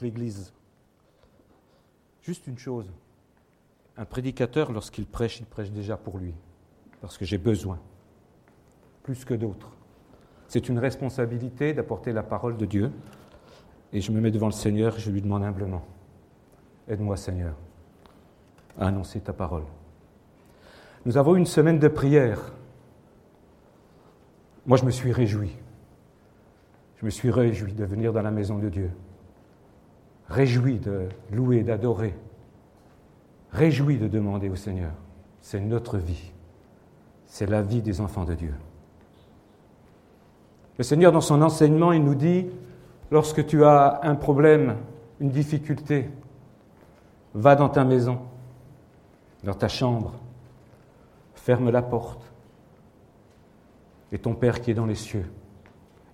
l'Église. Juste une chose. Un prédicateur, lorsqu'il prêche, il prêche déjà pour lui, parce que j'ai besoin, plus que d'autres. C'est une responsabilité d'apporter la parole de Dieu, et je me mets devant le Seigneur et je lui demande humblement, aide-moi Seigneur à annoncer ta parole. Nous avons une semaine de prière. Moi, je me suis réjoui. Je me suis réjoui de venir dans la maison de Dieu. Réjoui de louer, d'adorer. Réjoui de demander au Seigneur. C'est notre vie. C'est la vie des enfants de Dieu. Le Seigneur, dans son enseignement, il nous dit, lorsque tu as un problème, une difficulté, va dans ta maison, dans ta chambre, ferme la porte, et ton Père qui est dans les cieux,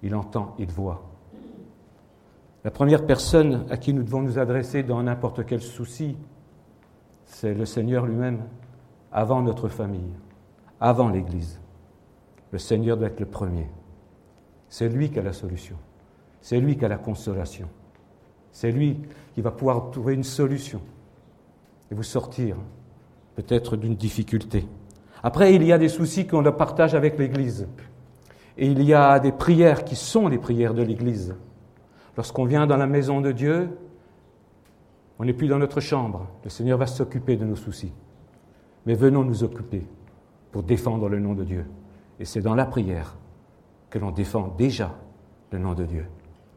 il entend, il voit. La première personne à qui nous devons nous adresser dans n'importe quel souci, c'est le Seigneur lui-même, avant notre famille, avant l'Église. Le Seigneur doit être le premier. C'est lui qui a la solution. C'est lui qui a la consolation. C'est lui qui va pouvoir trouver une solution et vous sortir peut-être d'une difficulté. Après, il y a des soucis qu'on partage avec l'Église. Et il y a des prières qui sont les prières de l'Église. Lorsqu'on vient dans la maison de Dieu, on n'est plus dans notre chambre. Le Seigneur va s'occuper de nos soucis. Mais venons nous occuper pour défendre le nom de Dieu. Et c'est dans la prière que l'on défend déjà le nom de Dieu,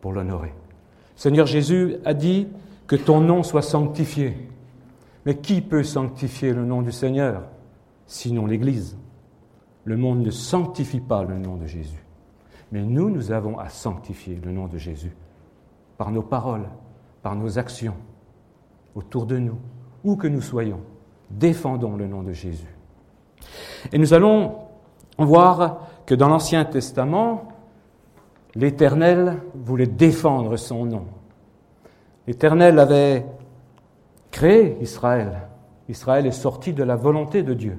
pour l'honorer. Seigneur Jésus a dit que ton nom soit sanctifié. Mais qui peut sanctifier le nom du Seigneur sinon l'Église? Le monde ne sanctifie pas le nom de Jésus. Mais nous, nous avons à sanctifier le nom de Jésus par nos paroles, par nos actions, autour de nous, où que nous soyons. Défendons le nom de Jésus. Et nous allons voir que dans l'Ancien Testament, l'Éternel voulait défendre son nom. L'Éternel avait créé Israël. Israël est sorti de la volonté de Dieu.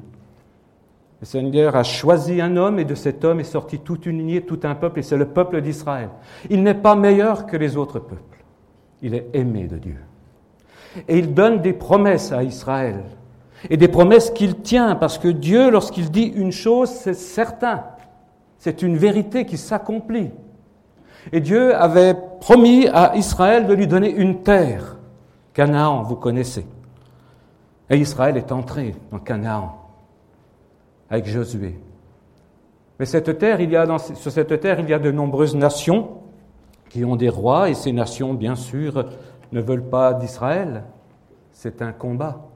Le Seigneur a choisi un homme et de cet homme est sorti toute une lignée, tout un peuple, et c'est le peuple d'Israël. Il n'est pas meilleur que les autres peuples. Il est aimé de Dieu. Et il donne des promesses à Israël. Et des promesses qu'il tient, parce que Dieu, lorsqu'il dit une chose, c'est certain. C'est une vérité qui s'accomplit. Et Dieu avait promis à Israël de lui donner une terre. Canaan, vous connaissez. Et Israël est entré dans Canaan avec Josué. Mais cette terre, il y a sur cette terre, il y a de nombreuses nations qui ont des rois, et ces nations, bien sûr, ne veulent pas d'Israël. C'est un combat.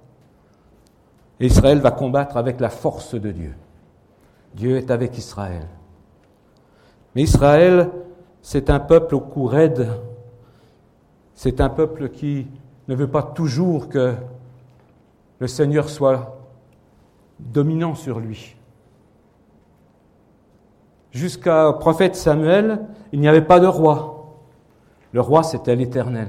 Israël va combattre avec la force de Dieu. Dieu est avec Israël. Mais Israël, c'est un peuple au cou raide. C'est un peuple qui ne veut pas toujours que le Seigneur soit dominant sur lui. Jusqu'au prophète Samuel, il n'y avait pas de roi. Le roi, c'était l'Éternel.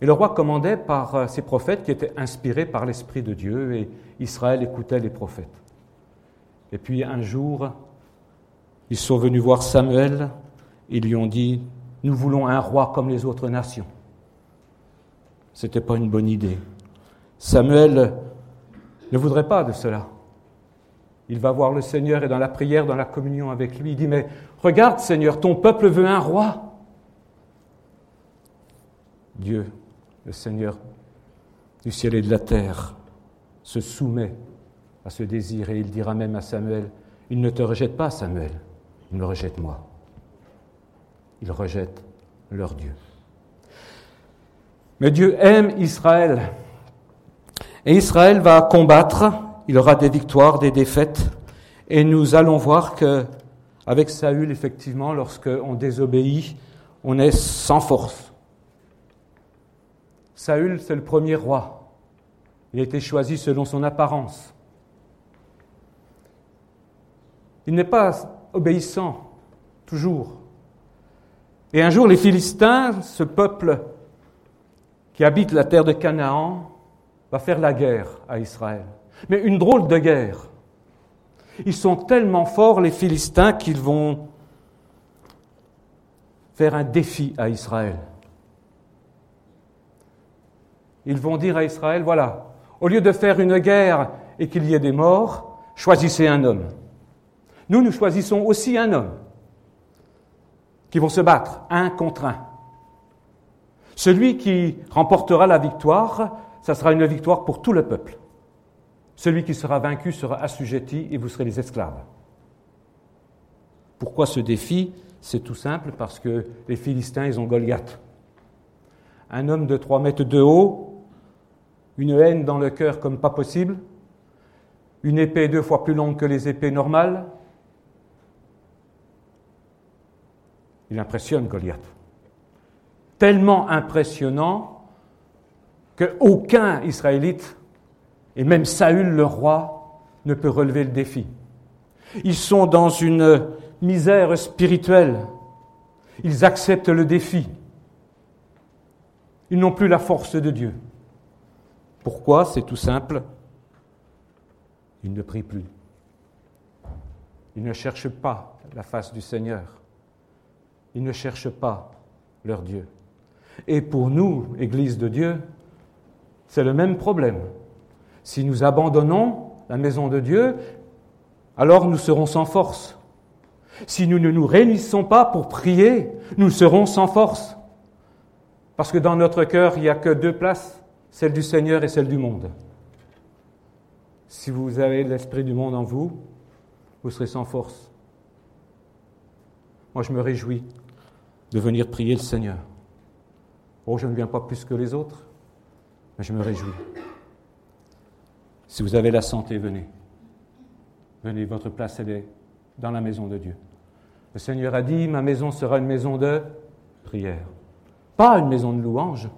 Et le roi commandait par euh, ses prophètes qui étaient inspirés par l'Esprit de Dieu, et Israël écoutait les prophètes. Et puis un jour, ils sont venus voir Samuel, ils lui ont dit, nous voulons un roi comme les autres nations. Ce n'était pas une bonne idée. Samuel ne voudrait pas de cela. Il va voir le Seigneur et dans la prière, dans la communion avec lui, il dit, mais regarde Seigneur, ton peuple veut un roi. Dieu, le Seigneur du ciel et de la terre, se soumet à ce désir et il dira même à Samuel, il ne te rejette pas Samuel, il me rejette moi. Il rejette leur Dieu. Mais Dieu aime Israël. Et Israël va combattre, il aura des victoires, des défaites, et nous allons voir que, avec Saül, effectivement, lorsqu'on désobéit, on est sans force. Saül, c'est le premier roi. Il a été choisi selon son apparence. Il n'est pas obéissant, toujours. Et un jour, les Philistins, ce peuple qui habite la terre de Canaan, va faire la guerre à Israël. Mais une drôle de guerre. Ils sont tellement forts, les Philistins, qu'ils vont faire un défi à Israël. Ils vont dire à Israël, voilà, au lieu de faire une guerre et qu'il y ait des morts, choisissez un homme. Nous, nous choisissons aussi un homme qui vont se battre un contre un. Celui qui remportera la victoire, ça sera une victoire pour tout le peuple. Celui qui sera vaincu sera assujetti et vous serez les esclaves. Pourquoi ce défi? C'est tout simple parce que les Philistins, ils ont Goliath. Un homme de 3 mètres de haut, une haine dans le cœur comme pas possible, une épée deux fois plus longue que les épées normales. Il impressionne Goliath. Tellement impressionnant qu'aucun Israélite, et même Saül le roi, ne peut relever le défi. Ils sont dans une misère spirituelle. Ils acceptent le défi. Ils n'ont plus la force de Dieu. Pourquoi? C'est tout simple. Ils ne prient plus. Ils ne cherchent pas la face du Seigneur. Ils ne cherchent pas leur Dieu. Et pour nous, Église de Dieu, c'est le même problème. Si nous abandonnons la maison de Dieu, alors nous serons sans force. Si nous ne nous réunissons pas pour prier, nous serons sans force. Parce que dans notre cœur, il n'y a que deux places, celle du Seigneur et celle du monde. Si vous avez l'esprit du monde en vous, vous serez sans force. Moi, je me réjouis de venir prier le Seigneur. Oh, je ne viens pas plus que les autres, je me réjouis. Si vous avez la santé, venez. Venez, votre place, elle est dans la maison de Dieu. Le Seigneur a dit, ma maison sera une maison de prière. Pas une maison de louange,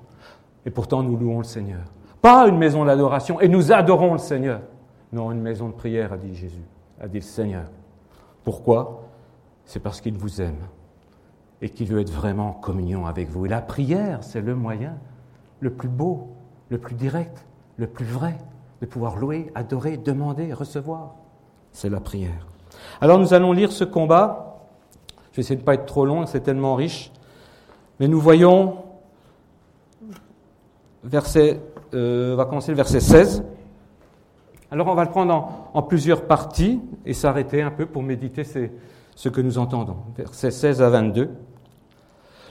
et pourtant nous louons le Seigneur. Pas une maison d'adoration, et nous adorons le Seigneur. Non, une maison de prière, a dit Jésus, a dit le Seigneur. Pourquoi? C'est parce qu'il vous aime et qu'il veut être vraiment en communion avec vous. Et la prière, c'est le moyen le plus beau, le plus direct, le plus vrai de pouvoir louer, adorer, demander, recevoir. C'est la prière. Alors nous allons lire ce combat. Je vais essayer de ne pas être trop long, c'est tellement riche. Mais nous voyons, verset, euh, va commencer le verset 16. Alors on va le prendre en, plusieurs parties et s'arrêter un peu pour méditer ce que nous entendons. Versets 16 à 22.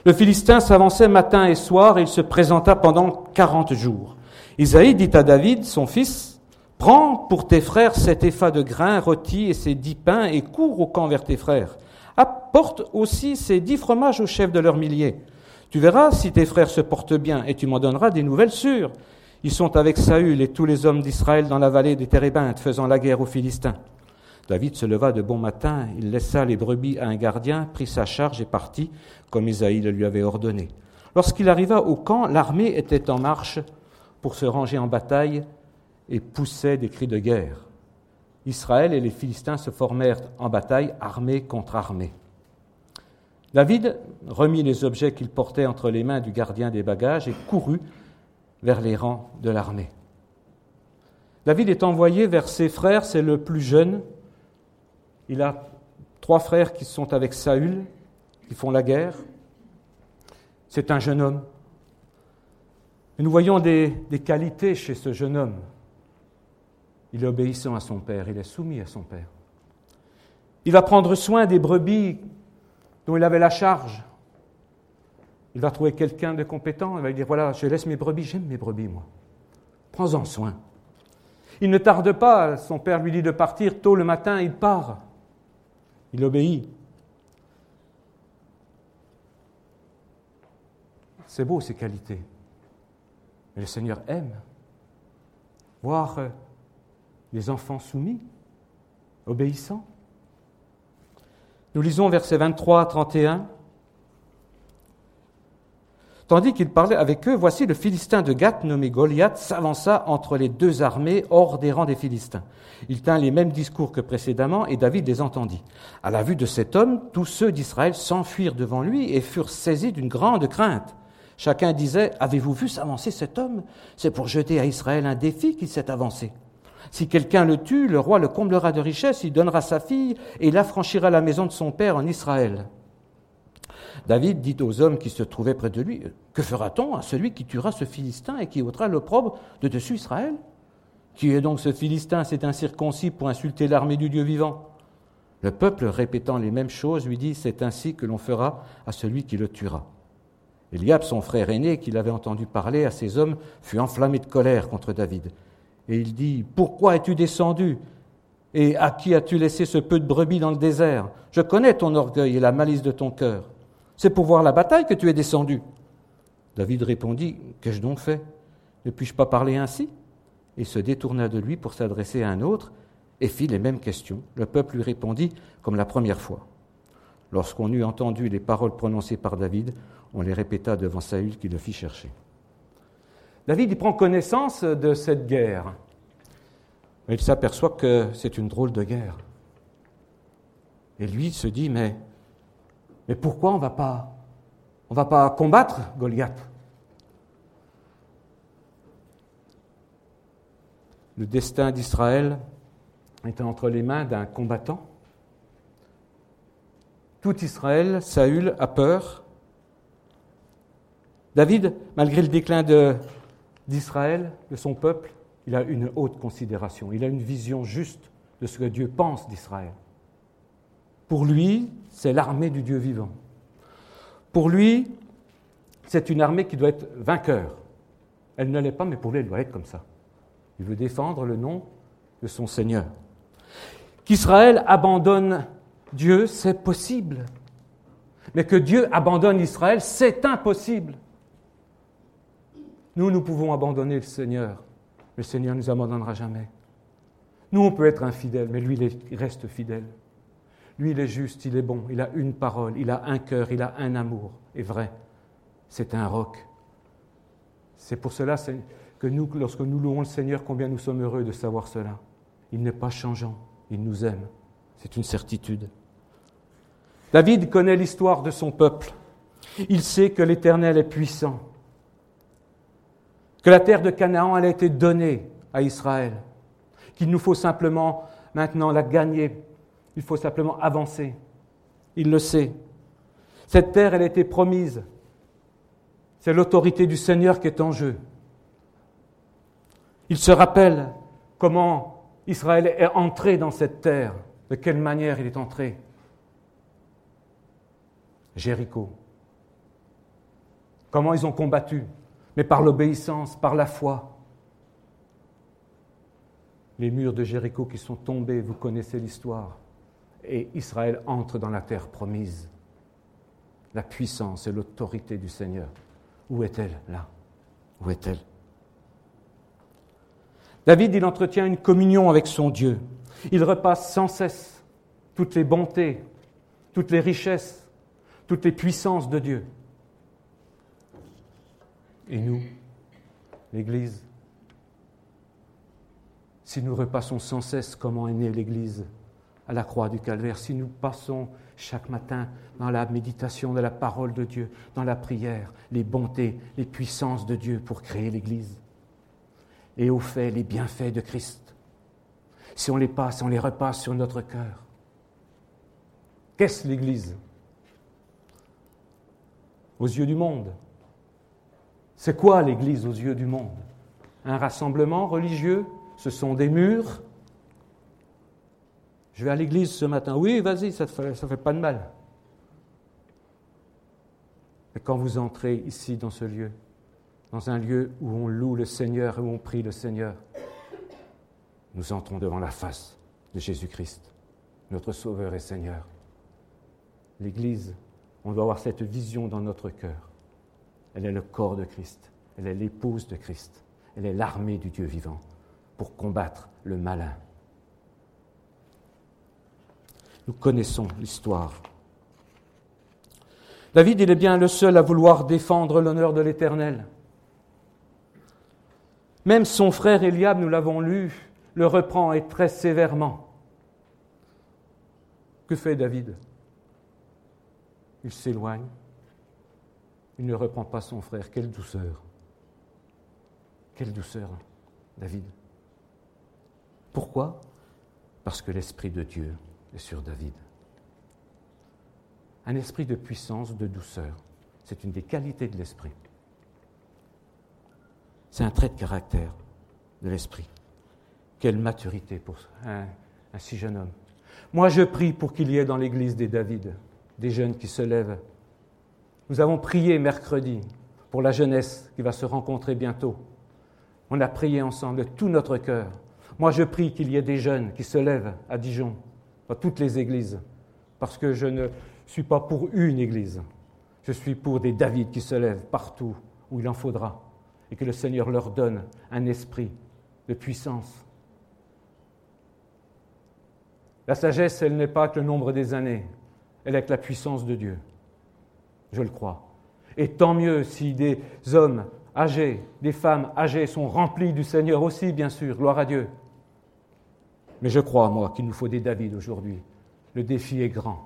Le Philistin s'avançait matin et soir et il se présenta pendant quarante jours. Isaïe dit à David, son fils, Prends pour tes frères cet épha de grains rôtis et ces dix pains et cours au camp vers tes frères. Apporte aussi ces dix fromages au chef de leurs milliers. Tu verras si tes frères se portent bien et tu m'en donneras des nouvelles sûres. Ils sont avec Saül et tous les hommes d'Israël dans la vallée des Térébintes, faisant la guerre aux Philistins. David se leva de bon matin, il laissa les brebis à un gardien, prit sa charge et partit, comme Isaïe le lui avait ordonné. Lorsqu'il arriva au camp, l'armée était en marche pour se ranger en bataille et poussait des cris de guerre. Israël et les Philistins se formèrent en bataille, armée contre armée. David remit les objets qu'il portait entre les mains du gardien des bagages et courut vers les rangs de l'armée. David est envoyé vers ses frères, c'est le plus jeune. Il a trois frères qui sont avec Saül, qui font la guerre. C'est un jeune homme. Et nous voyons des, des, qualités chez ce jeune homme. Il est obéissant à son père, il est soumis à son père. Il va prendre soin des brebis dont il avait la charge. Il va trouver quelqu'un de compétent, il va lui dire, voilà, je laisse mes brebis, j'aime mes brebis, moi. Prends-en soin. Il ne tarde pas, son père lui dit de partir, tôt le matin, il part. Il obéit. C'est beau ces qualités. Mais le Seigneur aime voir les enfants soumis, obéissants. Nous lisons versets 23 à 31. Tandis qu'il parlait avec eux, voici le Philistin de Gath, nommé Goliath, s'avança entre les deux armées hors des rangs des Philistins. Il tint les mêmes discours que précédemment, et David les entendit. À la vue de cet homme, tous ceux d'Israël s'enfuirent devant lui et furent saisis d'une grande crainte. Chacun disait, Avez-vous vu s'avancer cet homme? C'est pour jeter à Israël un défi qu'il s'est avancé. Si quelqu'un le tue, le roi le comblera de richesses, il donnera sa fille et il affranchira la maison de son père en Israël. David dit aux hommes qui se trouvaient près de lui, Que fera-t-on à celui qui tuera ce Philistin et qui ôtera l'opprobre de dessus Israël? Qui est donc ce Philistin, cet incirconcis, pour insulter l'armée du Dieu vivant Le peuple, répétant les mêmes choses, lui dit, C'est ainsi que l'on fera à celui qui le tuera. Eliab, son frère aîné, qui l'avait entendu parler à ces hommes, fut enflammé de colère contre David. Et il dit, Pourquoi es-tu descendu? Et à qui as-tu laissé ce peu de brebis dans le désert? Je connais ton orgueil et la malice de ton cœur. C'est pour voir la bataille que tu es descendu. David répondit, Qu'ai-je donc fait? Ne puis-je pas parler ainsi? Il se détourna de lui pour s'adresser à un autre et fit les mêmes questions. Le peuple lui répondit comme la première fois. Lorsqu'on eut entendu les paroles prononcées par David, on les répéta devant Saül qui le fit chercher. David il prend connaissance de cette guerre. Il s'aperçoit que c'est une drôle de guerre. Et lui se dit, mais, mais pourquoi on ne va pas, combattre Goliath? Le destin d'Israël est entre les mains d'un combattant. Tout Israël, Saül, a peur. David, malgré le déclin d'Israël, de, son peuple, il a une haute considération, il a une vision juste de ce que Dieu pense d'Israël. Pour lui, c'est l'armée du Dieu vivant. Pour lui, c'est une armée qui doit être vainqueur. Elle ne l'est pas, mais pour lui, elle doit être comme ça. Il veut défendre le nom de son Seigneur. Qu'Israël abandonne Dieu, c'est possible. Mais que Dieu abandonne Israël, c'est impossible. Nous, nous pouvons abandonner le Seigneur. Le Seigneur ne nous abandonnera jamais. Nous, on peut être infidèles, mais lui, il reste fidèle. Lui, il est juste, il est bon, il a une parole, il a un cœur, il a un amour, et vrai. C'est un roc. C'est pour cela que nous, lorsque nous louons le Seigneur, combien nous sommes heureux de savoir cela. Il n'est pas changeant, il nous aime. C'est une certitude. David connaît l'histoire de son peuple. Il sait que l'Éternel est puissant que la terre de Canaan, elle a été donnée à Israël, qu'il nous faut simplement maintenant la gagner, il faut simplement avancer. Il le sait. Cette terre, elle a été promise. C'est l'autorité du Seigneur qui est en jeu. Il se rappelle comment Israël est entré dans cette terre, de quelle manière il est entré? Jéricho. Comment ils ont combattu? Mais par l'obéissance, par la foi. Les murs de Jéricho qui sont tombés, vous connaissez l'histoire, et Israël entre dans la terre promise. La puissance et l'autorité du Seigneur. Où est-elle? Là Où est-elle? David, il entretient une communion avec son Dieu. Il repasse sans cesse toutes les bontés, toutes les richesses, toutes les puissances de Dieu. Et nous, l'Église Si nous repassons sans cesse comment est née l'Église à la croix du Calvaire, si nous passons chaque matin dans la méditation de la parole de Dieu, dans la prière, les bontés, les puissances de Dieu pour créer l'Église, et au fait les bienfaits de Christ, si on les passe, on les repasse sur notre cœur. Qu'est-ce l'Église? Aux yeux du monde, c'est quoi l'Église aux yeux du monde? Un rassemblement religieux? Ce sont des murs? Je vais à l'église ce matin. Oui, vas-y, ça ne fait, pas de mal. Et quand vous entrez ici dans ce lieu, dans un lieu où on loue le Seigneur où on prie le Seigneur, nous entrons devant la face de Jésus-Christ, notre Sauveur et Seigneur. L'Église, on doit avoir cette vision dans notre cœur. Elle est le corps de Christ. Elle est l'épouse de Christ. Elle est l'armée du Dieu vivant pour combattre le malin. Nous connaissons l'histoire. David, il est bien le seul à vouloir défendre l'honneur de l'Éternel. Même son frère Eliab, nous l'avons lu, le reprend et très sévèrement. Que fait David? Il s'éloigne, il ne reprend pas son frère. Quelle douceur. Quelle douceur, David. Pourquoi? Parce que l'Esprit de Dieu sur David. un esprit de puissance, de douceur. C'est une des qualités de l'esprit. C'est un trait de caractère de l'esprit. Quelle maturité pour un, si jeune homme. Moi, je prie pour qu'il y ait dans l'église des David, des jeunes qui se lèvent. Nous avons prié mercredi pour la jeunesse qui va se rencontrer bientôt. On a prié ensemble de tout notre cœur. Moi, je prie qu'il y ait des jeunes qui se lèvent à Dijon, dans toutes les églises, parce que je ne suis pas pour une église. Je suis pour des David qui se lèvent partout où il en faudra, et que le Seigneur leur donne un esprit de puissance. La sagesse, elle n'est pas que le nombre des années, elle est que la puissance de Dieu. Je le crois. Et tant mieux si des hommes âgés, des femmes âgées sont remplis du Seigneur aussi, bien sûr, gloire à Dieu. Mais je crois, moi, qu'il nous faut des David aujourd'hui. Le défi est grand.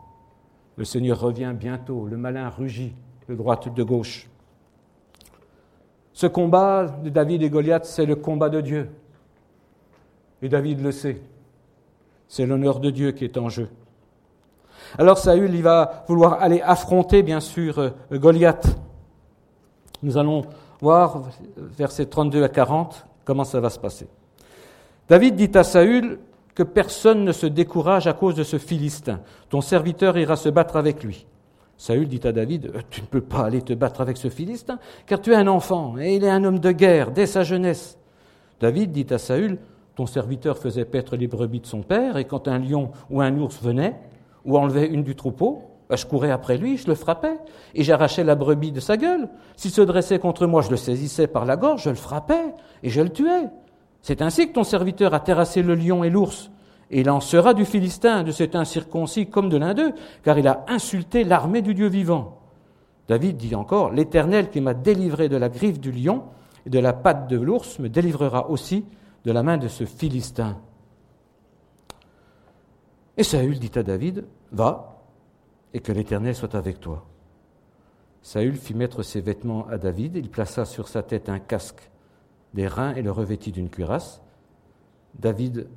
Le Seigneur revient bientôt, le malin rugit de droite de gauche. Ce combat de David et Goliath, c'est le combat de Dieu. Et David le sait. C'est l'honneur de Dieu qui est en jeu. Alors Saül, il va vouloir aller affronter, bien sûr, euh, Goliath. Nous allons voir, versets 32 à 40, comment ça va se passer. David dit à Saül que personne ne se décourage à cause de ce Philistin. Ton serviteur ira se battre avec lui. Saül dit à David, euh, tu ne peux pas aller te battre avec ce Philistin, car tu es un enfant, et il est un homme de guerre dès sa jeunesse. David dit à Saül, ton serviteur faisait paître les brebis de son père, et quand un lion ou un ours venait, ou enlevait une du troupeau, bah, je courais après lui, je le frappais, et j'arrachais la brebis de sa gueule. S'il se dressait contre moi, je le saisissais par la gorge, je le frappais, et je le tuais. C'est ainsi que ton serviteur a terrassé le lion et l'ours. Et il en sera du Philistin, de cet incirconcis comme de l'un d'eux, car il a insulté l'armée du Dieu vivant. David dit encore, L'Éternel qui m'a délivré de la griffe du lion et de la patte de l'ours me délivrera aussi de la main de ce Philistin. Et Saül dit à David, Va, et que l'Éternel soit avec toi. Saül fit mettre ses vêtements à David, il plaça sur sa tête un casque, des reins et le revêtit d'une cuirasse. David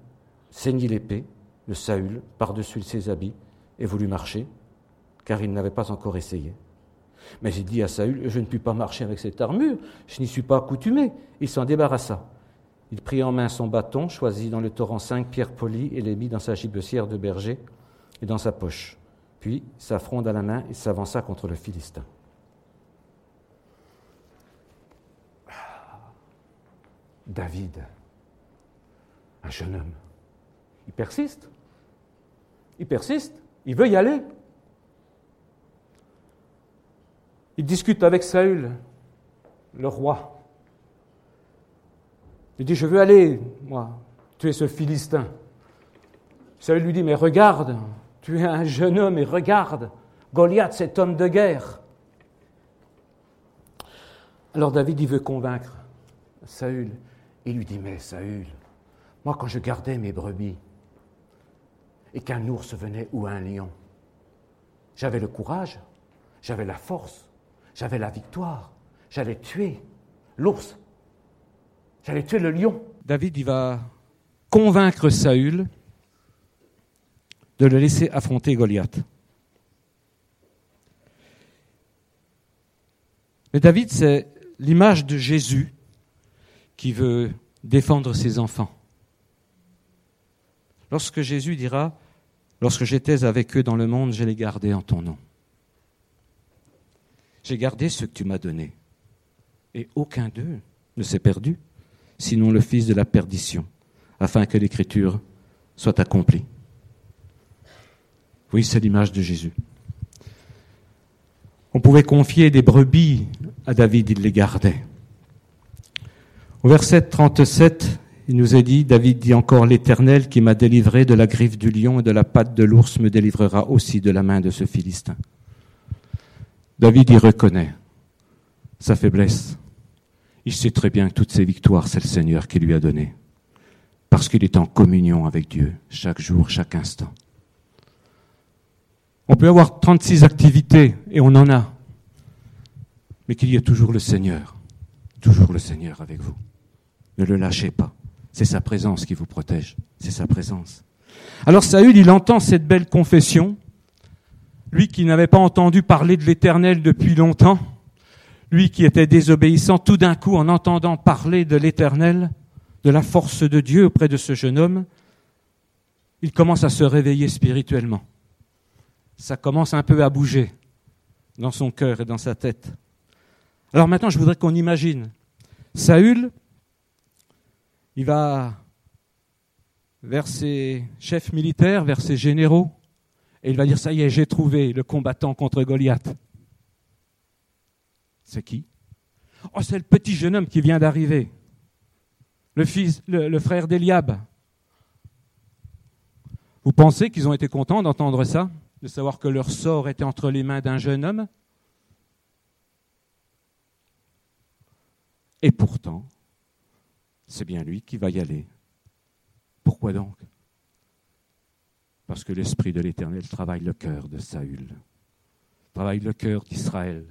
ceignit l'épée de Saül par-dessus ses habits et voulut marcher, car il n'avait pas encore essayé. Mais il dit à Saül, je ne puis pas marcher avec cette armure, je n'y suis pas accoutumé. Il s'en débarrassa. Il prit en main son bâton, choisit dans le torrent cinq pierres polies et les mit dans sa gibecière de berger et dans sa poche. Puis, sa fronde à la main, il s'avança contre le Philistin. David, un jeune homme, il persiste. Il persiste. Il veut y aller. Il discute avec Saül, le roi. Il dit, je veux aller, moi, tuer ce Philistin. Saül lui dit, mais regarde, tu es un jeune homme et regarde, Goliath, cet homme de guerre. Alors David, il veut convaincre Saül. Il lui dit, mais Saül, moi quand je gardais mes brebis, et qu'un ours venait ou un lion. J'avais le courage, j'avais la force, j'avais la victoire, j'allais tuer l'ours, j'allais tuer le lion. David, va convaincre Saül de le laisser affronter Goliath. Mais David, c'est l'image de Jésus qui veut défendre ses enfants. Lorsque Jésus dira Lorsque j'étais avec eux dans le monde, je les gardais en ton nom. J'ai gardé ce que tu m'as donné. Et aucun d'eux ne s'est perdu, sinon le fils de la perdition, afin que l'écriture soit accomplie. Oui, c'est l'image de Jésus. On pouvait confier des brebis à David, il les gardait. Au verset 37, il nous est dit, David dit encore, l'Éternel qui m'a délivré de la griffe du lion et de la patte de l'ours me délivrera aussi de la main de ce Philistin. David y reconnaît sa faiblesse. Il sait très bien que toutes ses victoires, c'est le Seigneur qui lui a donné. Parce qu'il est en communion avec Dieu chaque jour, chaque instant. On peut avoir 36 activités, et on en a, mais qu'il y ait toujours le Seigneur, toujours le Seigneur avec vous. Ne le lâchez pas. C'est sa présence qui vous protège. C'est sa présence. Alors Saül, il entend cette belle confession lui qui n'avait pas entendu parler de l'Éternel depuis longtemps, lui qui était désobéissant, tout d'un coup, en entendant parler de l'Éternel, de la force de Dieu auprès de ce jeune homme, il commence à se réveiller spirituellement. Ça commence un peu à bouger dans son cœur et dans sa tête. Alors maintenant, je voudrais qu'on imagine. Saül, il va vers ses chefs militaires, vers ses généraux, et il va dire, ça y est, j'ai trouvé le combattant contre Goliath. C'est qui? Oh, c'est le petit jeune homme qui vient d'arriver, le frère d'Eliab. Vous pensez qu'ils ont été contents d'entendre ça, de savoir que leur sort était entre les mains d'un jeune homme? Et pourtant, c'est bien lui qui va y aller. Pourquoi donc? Parce que l'Esprit de l'Éternel travaille le cœur de Saül, travaille le cœur d'Israël.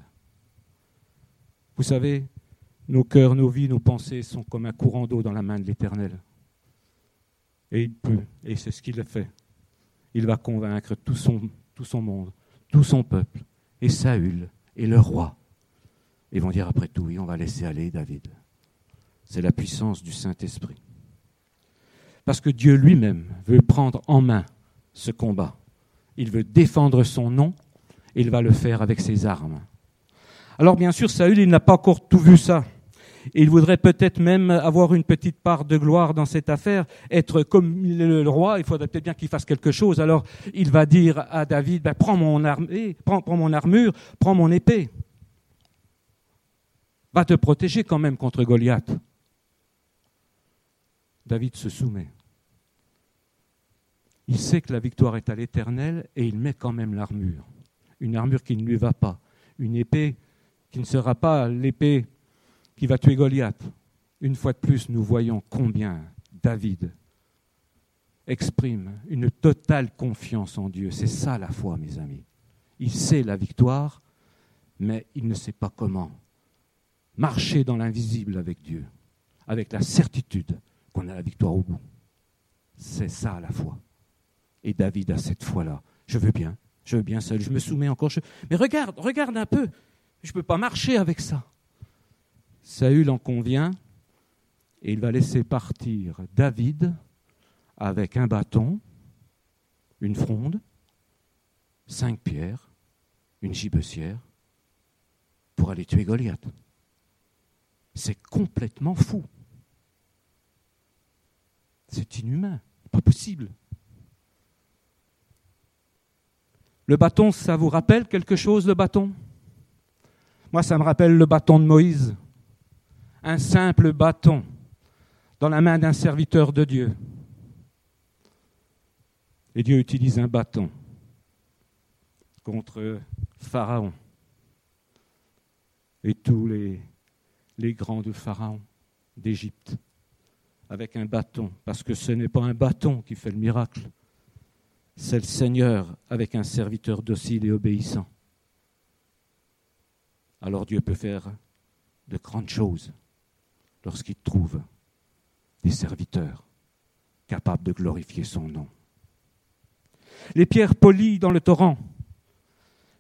Vous savez, nos cœurs, nos vies, nos pensées sont comme un courant d'eau dans la main de l'Éternel. Et il peut, et c'est ce qu'il a fait. Il va convaincre tout son, monde, tout son peuple, et Saül, et le roi. Ils vont dire après tout, oui, on va laisser aller David. C'est la puissance du Saint-Esprit. Parce que Dieu lui-même veut prendre en main ce combat. Il veut défendre son nom et il va le faire avec ses armes. Alors bien sûr, Saül, il n'a pas encore tout vu ça. il voudrait peut-être même avoir une petite part de gloire dans cette affaire, être comme le roi, il faudrait peut-être bien qu'il fasse quelque chose. Alors il va dire à David, ben, prends, mon armée, prends, prends mon armure, prends mon épée. Va te protéger quand même contre Goliath. David se soumet. Il sait que la victoire est à l'éternel et il met quand même l'armure. Une armure qui ne lui va pas. Une épée qui ne sera pas l'épée qui va tuer Goliath. Une fois de plus, nous voyons combien David exprime une totale confiance en Dieu. C'est ça la foi, mes amis. Il sait la victoire, mais il ne sait pas comment. Marcher dans l'invisible avec Dieu, avec la certitude qu'on a la victoire au bout. C'est ça la foi. Et David a cette foi-là. Je veux bien, je veux bien seul, je me soumets encore. Mais regarde, regarde un peu, je ne peux pas marcher avec ça. Saül en convient et il va laisser partir David avec un bâton, une fronde, cinq pierres, une gibecière, pour aller tuer Goliath. C'est complètement fou. C'est inhumain, pas possible. Le bâton, ça vous rappelle quelque chose, le bâton? Moi, ça me rappelle le bâton de Moïse. Un simple bâton dans la main d'un serviteur de Dieu. Et Dieu utilise un bâton contre Pharaon et tous les, les grands de Pharaon d'Égypte avec un bâton, parce que ce n'est pas un bâton qui fait le miracle, c'est le Seigneur avec un serviteur docile et obéissant. Alors Dieu peut faire de grandes choses lorsqu'il trouve des serviteurs capables de glorifier son nom. Les pierres polies dans le torrent.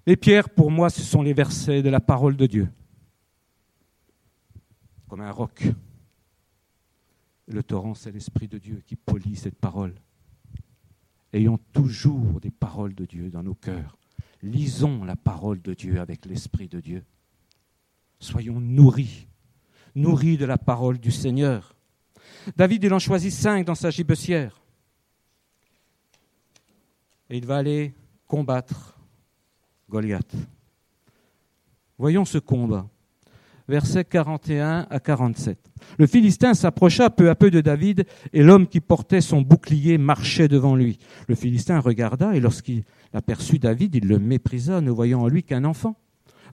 Les pierres, pour moi, ce sont les versets de la parole de Dieu, comme un roc le torrent, c'est l'Esprit de Dieu qui polit cette parole. Ayons toujours des paroles de Dieu dans nos cœurs. Lisons la parole de Dieu avec l'Esprit de Dieu. Soyons nourris, nourris de la parole du Seigneur. David, il en choisit cinq dans sa gibecière. Et il va aller combattre Goliath. Voyons ce combat versets 41 à 47. Le Philistin s'approcha peu à peu de David, et l'homme qui portait son bouclier marchait devant lui. Le Philistin regarda, et lorsqu'il aperçut David, il le méprisa, ne voyant en lui qu'un enfant,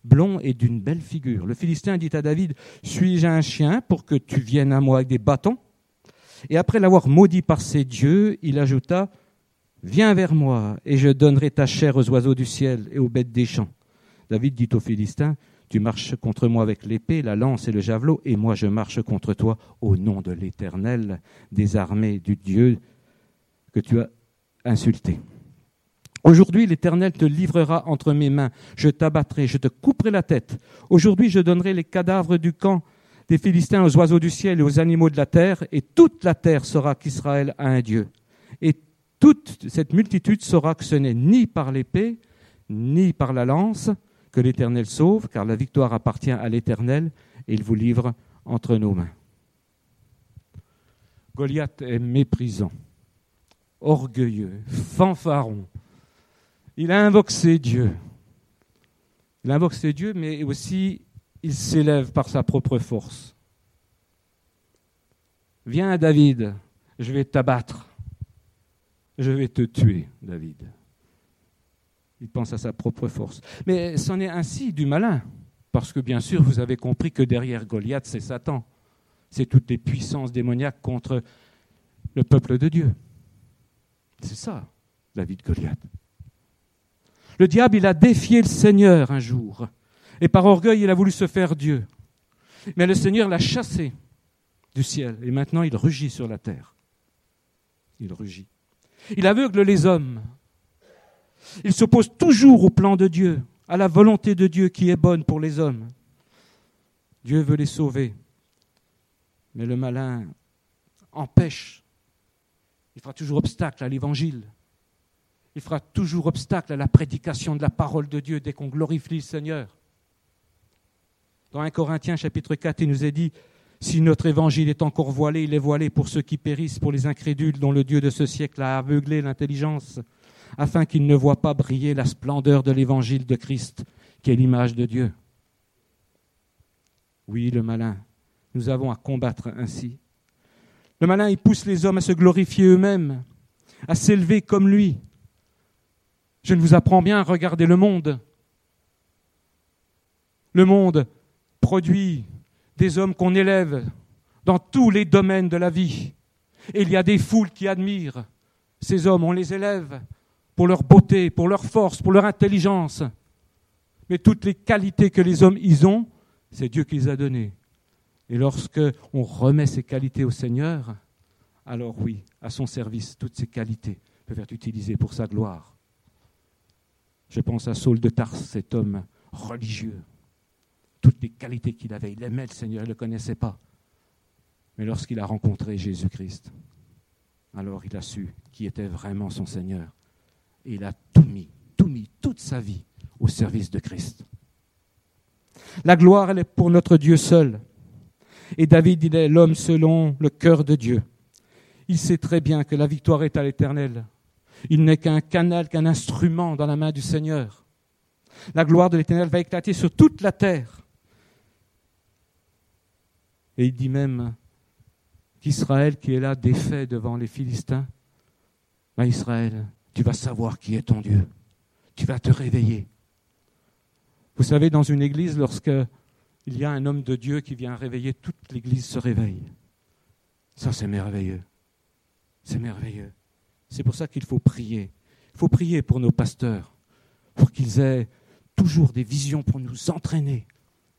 blond et d'une belle figure. Le Philistin dit à David, Suis-je un chien pour que tu viennes à moi avec des bâtons? Et après l'avoir maudit par ses dieux, il ajouta, Viens vers moi, et je donnerai ta chair aux oiseaux du ciel et aux bêtes des champs. David dit au Philistin, tu marches contre moi avec l'épée, la lance et le javelot, et moi je marche contre toi au nom de l'Éternel des armées, du Dieu que tu as insulté. Aujourd'hui, l'Éternel te livrera entre mes mains. Je t'abattrai, je te couperai la tête. Aujourd'hui, je donnerai les cadavres du camp des Philistins aux oiseaux du ciel et aux animaux de la terre, et toute la terre saura qu'Israël a un Dieu. Et toute cette multitude saura que ce n'est ni par l'épée, ni par la lance que l'Éternel sauve, car la victoire appartient à l'Éternel, et il vous livre entre nos mains. Goliath est méprisant, orgueilleux, fanfaron. Il invoque ses dieux. Il invoque ses dieux, mais aussi il s'élève par sa propre force. Viens, David, je vais t'abattre. Je vais te tuer, David. Il pense à sa propre force. Mais c'en est ainsi du malin, parce que bien sûr, vous avez compris que derrière Goliath, c'est Satan. C'est toutes les puissances démoniaques contre le peuple de Dieu. C'est ça, David Goliath. Le diable, il a défié le Seigneur un jour. Et par orgueil, il a voulu se faire Dieu. Mais le Seigneur l'a chassé du ciel. Et maintenant, il rugit sur la terre. Il rugit. Il aveugle les hommes. Il s'oppose toujours au plan de Dieu, à la volonté de Dieu qui est bonne pour les hommes. Dieu veut les sauver. Mais le malin empêche. Il fera toujours obstacle à l'évangile. Il fera toujours obstacle à la prédication de la parole de Dieu dès qu'on glorifie le Seigneur. Dans 1 Corinthiens chapitre 4, il nous est dit, si notre évangile est encore voilé, il est voilé pour ceux qui périssent, pour les incrédules dont le Dieu de ce siècle a aveuglé l'intelligence, afin qu'ils ne voient pas briller la splendeur de l'évangile de Christ, qui est l'image de Dieu. Oui, le malin, nous avons à combattre ainsi. Le malin, il pousse les hommes à se glorifier eux-mêmes, à s'élever comme lui. Je ne vous apprends bien à regarder le monde. Le monde produit des hommes qu'on élève dans tous les domaines de la vie. Et il y a des foules qui admirent ces hommes, on les élève pour leur beauté, pour leur force, pour leur intelligence. Mais toutes les qualités que les hommes y ont, c'est Dieu qui les a données. Et lorsque on remet ces qualités au Seigneur, alors oui, à son service, toutes ces qualités peuvent être utilisées pour sa gloire. Je pense à Saul de Tarse, cet homme religieux, toutes les qualités qu'il avait. Il aimait le Seigneur, il ne le connaissait pas. Mais lorsqu'il a rencontré Jésus-Christ, alors il a su qui était vraiment son Seigneur. Il a tout mis, tout mis, toute sa vie au service de Christ. La gloire, elle est pour notre Dieu seul. Et David, il est l'homme selon le cœur de Dieu. Il sait très bien que la victoire est à l'éternel. Il n'est qu'un canal, qu'un instrument dans la main du Seigneur. La gloire de l'éternel va éclater sur toute la terre. Et il dit même qu'Israël qui est là défait devant les Philistins, ben Israël, tu vas savoir qui est ton Dieu. Tu vas te réveiller. Vous savez, dans une église, lorsque il y a un homme de Dieu qui vient réveiller, toute l'église se réveille. Ça, c'est merveilleux. C'est merveilleux. C'est pour ça qu'il faut prier. Il faut prier pour nos pasteurs, pour qu'ils aient toujours des visions pour nous entraîner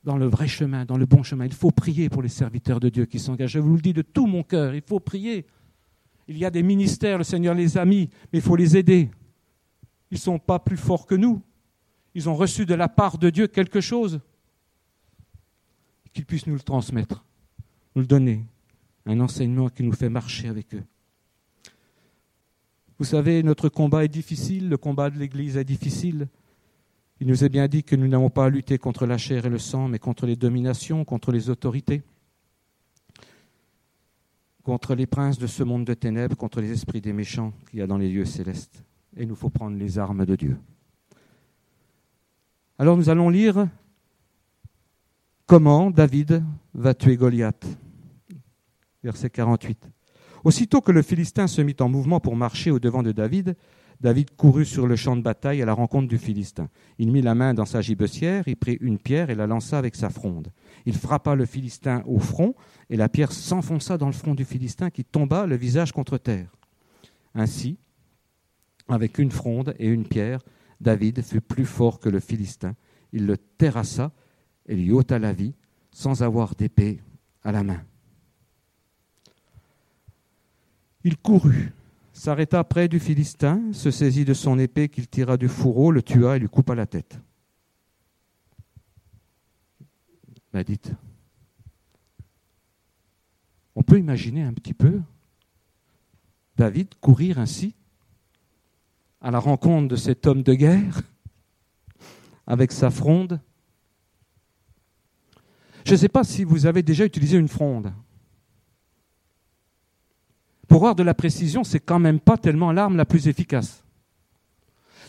dans le vrai chemin, dans le bon chemin. Il faut prier pour les serviteurs de Dieu qui s'engagent. Je vous le dis de tout mon cœur, il faut prier. Il y a des ministères, le Seigneur les a mis, mais il faut les aider. Ils ne sont pas plus forts que nous. Ils ont reçu de la part de Dieu quelque chose. Qu'ils puissent nous le transmettre, nous le donner. Un enseignement qui nous fait marcher avec eux. Vous savez, notre combat est difficile, le combat de l'Église est difficile. Il nous est bien dit que nous n'avons pas à lutter contre la chair et le sang, mais contre les dominations, contre les autorités, contre les princes de ce monde de ténèbres, contre les esprits des méchants qu'il y a dans les lieux célestes. Et il nous faut prendre les armes de Dieu. Alors nous allons lire comment David va tuer Goliath. Verset 48. Aussitôt que le Philistin se mit en mouvement pour marcher au devant de David, David courut sur le champ de bataille à la rencontre du Philistin. Il mit la main dans sa gibecière, il prit une pierre et la lança avec sa fronde. Il frappa le Philistin au front, et la pierre s'enfonça dans le front du Philistin qui tomba le visage contre terre. Ainsi, avec une fronde et une pierre, David fut plus fort que le Philistin. Il le terrassa et lui ôta la vie sans avoir d'épée à la main. Il courut s'arrêta près du Philistin, se saisit de son épée qu'il tira du fourreau, le tua et lui coupa la tête. On peut imaginer un petit peu David courir ainsi à la rencontre de cet homme de guerre avec sa fronde. Je ne sais pas si vous avez déjà utilisé une fronde. Pour avoir de la précision, c'est quand même pas tellement l'arme la plus efficace.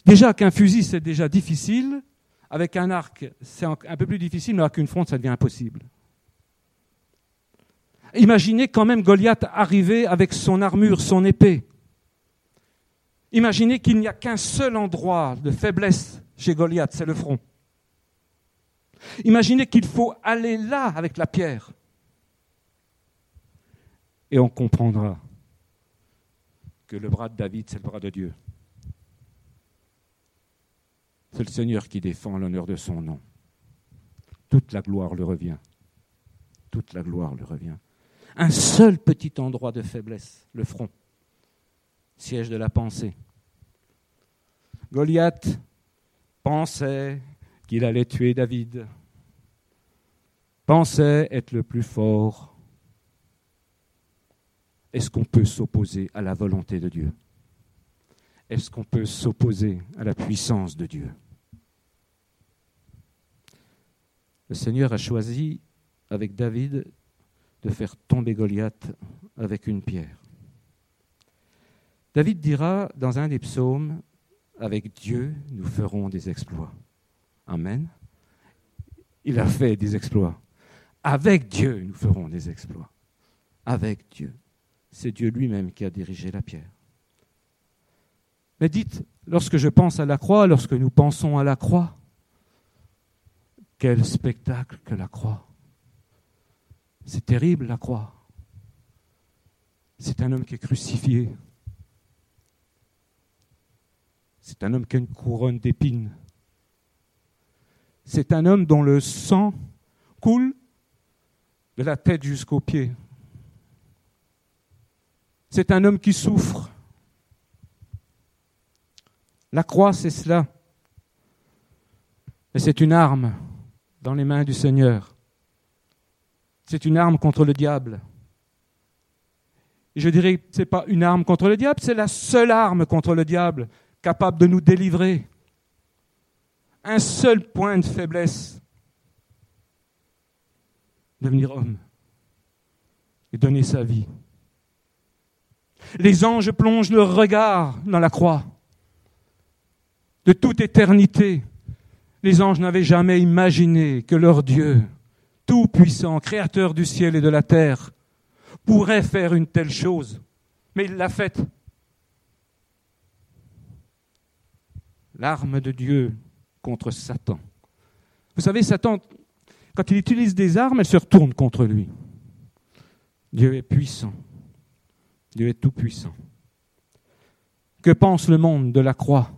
Déjà qu'un fusil, c'est déjà difficile. Avec un arc, c'est un peu plus difficile, mais avec une fronde, ça devient impossible. Imaginez quand même Goliath arriver avec son armure, son épée. Imaginez qu'il n'y a qu'un seul endroit de faiblesse chez Goliath, c'est le front. Imaginez qu'il faut aller là avec la pierre. Et on comprendra que le bras de David, c'est le bras de Dieu. C'est le Seigneur qui défend l'honneur de son nom. Toute la gloire lui revient. Toute la gloire lui revient. Un seul petit endroit de faiblesse, le front, siège de la pensée. Goliath pensait qu'il allait tuer David, pensait être le plus fort. Est-ce qu'on peut s'opposer à la volonté de Dieu? Est-ce qu'on peut s'opposer à la puissance de Dieu? Le Seigneur a choisi avec David de faire tomber Goliath avec une pierre. David dira dans un des psaumes, Avec Dieu, nous ferons des exploits. Amen. Il a fait des exploits. Avec Dieu, nous ferons des exploits. Avec Dieu. C'est Dieu lui-même qui a dirigé la pierre. Mais dites, lorsque je pense à la croix, lorsque nous pensons à la croix, quel spectacle que la croix. C'est terrible la croix. C'est un homme qui est crucifié. C'est un homme qui a une couronne d'épines. C'est un homme dont le sang coule de la tête jusqu'aux pieds. C'est un homme qui souffre. La croix, c'est cela. Mais c'est une arme dans les mains du Seigneur. C'est une arme contre le diable. Et je dirais que ce n'est pas une arme contre le diable, c'est la seule arme contre le diable capable de nous délivrer. Un seul point de faiblesse. Devenir homme et donner sa vie. Les anges plongent leur regard dans la croix. De toute éternité, les anges n'avaient jamais imaginé que leur Dieu tout-puissant, créateur du ciel et de la terre, pourrait faire une telle chose. Mais il l'a faite. L'arme de Dieu contre Satan. Vous savez, Satan, quand il utilise des armes, elles se retournent contre lui. Dieu est puissant. Dieu est tout-puissant. Que pense le monde de la croix?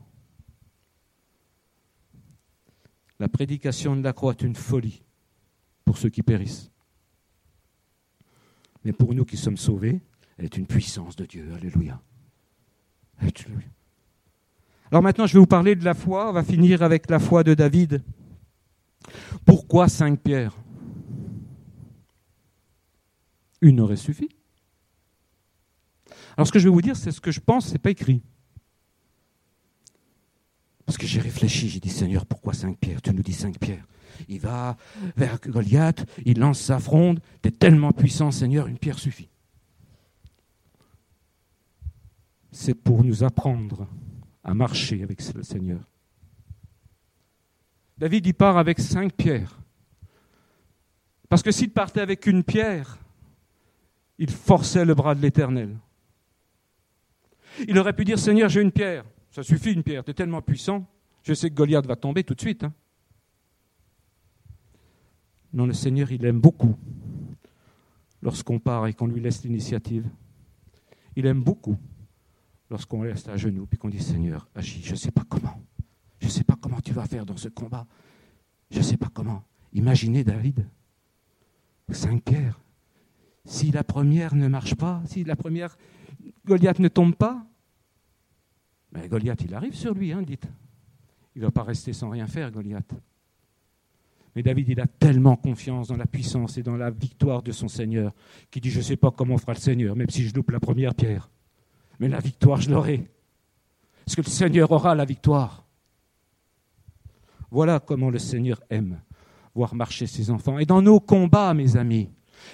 La prédication de la croix est une folie pour ceux qui périssent. Mais pour nous qui sommes sauvés, elle est une puissance de Dieu. Alléluia. Alors maintenant, je vais vous parler de la foi. On va finir avec la foi de David. Pourquoi cinq pierres? Une aurait suffi. Alors ce que je vais vous dire, c'est ce que je pense, ce n'est pas écrit. Parce que j'ai réfléchi, j'ai dit Seigneur, pourquoi cinq pierres? Tu nous dis cinq pierres il va vers Goliath, il lance sa fronde. Tu es tellement puissant, Seigneur, une pierre suffit. C'est pour nous apprendre à marcher avec le Seigneur. David y part avec cinq pierres. Parce que s'il partait avec une pierre, il forçait le bras de l'Éternel. Il aurait pu dire Seigneur, j'ai une pierre. Ça suffit une pierre, tu es tellement puissant. Je sais que Goliath va tomber tout de suite. Hein. Non, le Seigneur, il aime beaucoup lorsqu'on part et qu'on lui laisse l'initiative. Il aime beaucoup lorsqu'on reste à genoux et qu'on dit Seigneur, agis, je ne sais pas comment. Je ne sais pas comment tu vas faire dans ce combat. Je ne sais pas comment. Imaginez David, cinq pierres. Si la première ne marche pas, si la première Goliath ne tombe pas, Mais Goliath, il arrive sur lui, hein, dites. Il ne va pas rester sans rien faire, Goliath. Mais David, il a tellement confiance dans la puissance et dans la victoire de son Seigneur, qu'il dit, je ne sais pas comment fera le Seigneur, même si je loupe la première pierre. Mais la victoire, je l'aurai. Parce que le Seigneur aura la victoire. Voilà comment le Seigneur aime voir marcher ses enfants. Et dans nos combats, mes amis,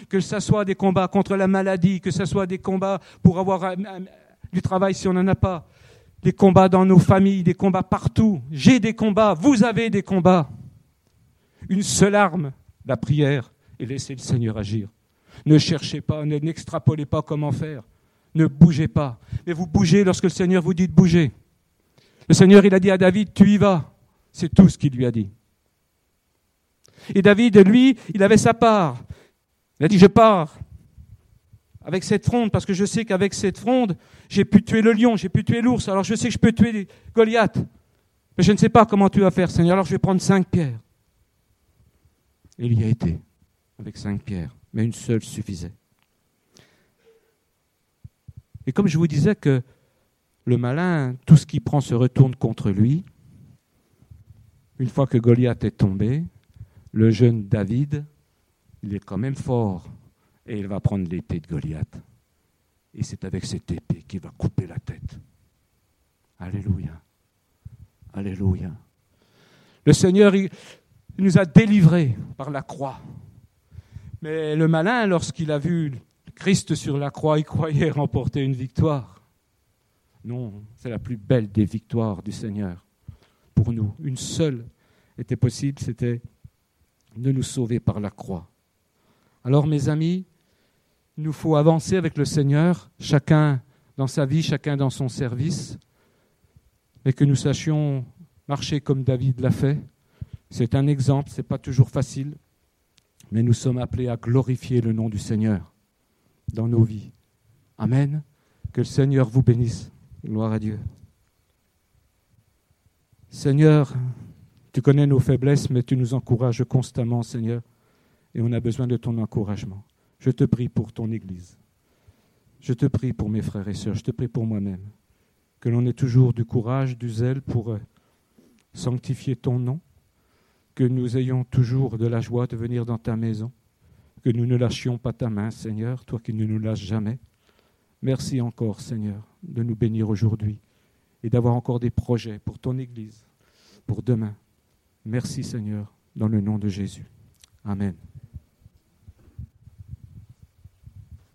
que ce soit des combats contre la maladie, que ce soit des combats pour avoir du travail si on n'en a pas, des combats dans nos familles, des combats partout. J'ai des combats, vous avez des combats. Une seule arme, la prière, et laissez le Seigneur agir. Ne cherchez pas, n'extrapolez pas comment faire. Ne bougez pas. Mais vous bougez lorsque le Seigneur vous dit de bouger. Le Seigneur, il a dit à David, tu y vas. C'est tout ce qu'il lui a dit. Et David, lui, il avait sa part. Il a dit, je pars avec cette fronde, parce que je sais qu'avec cette fronde, j'ai pu tuer le lion, j'ai pu tuer l'ours, alors je sais que je peux tuer Goliath. Mais je ne sais pas comment tu vas faire, Seigneur, alors je vais prendre cinq pierres. Il y a été, avec cinq pierres, mais une seule suffisait. Et comme je vous disais que le malin, tout ce qu'il prend se retourne contre lui, une fois que Goliath est tombé, le jeune David, il est quand même fort et il va prendre l'épée de Goliath. Et c'est avec cette épée qu'il va couper la tête. Alléluia. Alléluia. Le Seigneur nous a délivrés par la croix. Mais le malin, lorsqu'il a vu Christ sur la croix, il croyait remporter une victoire. Non, c'est la plus belle des victoires du Seigneur pour nous. Une seule était possible, c'était de nous sauver par la croix. Alors mes amis, il nous faut avancer avec le Seigneur, chacun dans sa vie, chacun dans son service, et que nous sachions marcher comme David l'a fait. C'est un exemple, ce n'est pas toujours facile, mais nous sommes appelés à glorifier le nom du Seigneur dans nos vies. Amen. Que le Seigneur vous bénisse. Gloire à Dieu. Seigneur, tu connais nos faiblesses, mais tu nous encourages constamment, Seigneur, et on a besoin de ton encouragement. Je te prie pour ton Église. Je te prie pour mes frères et sœurs. Je te prie pour moi-même. Que l'on ait toujours du courage, du zèle pour euh, sanctifier ton nom. Que nous ayons toujours de la joie de venir dans ta maison. Que nous ne lâchions pas ta main, Seigneur, toi qui ne nous lâches jamais. Merci encore, Seigneur, de nous bénir aujourd'hui et d'avoir encore des projets pour ton Église, pour demain. Merci, Seigneur, dans le nom de Jésus. Amen.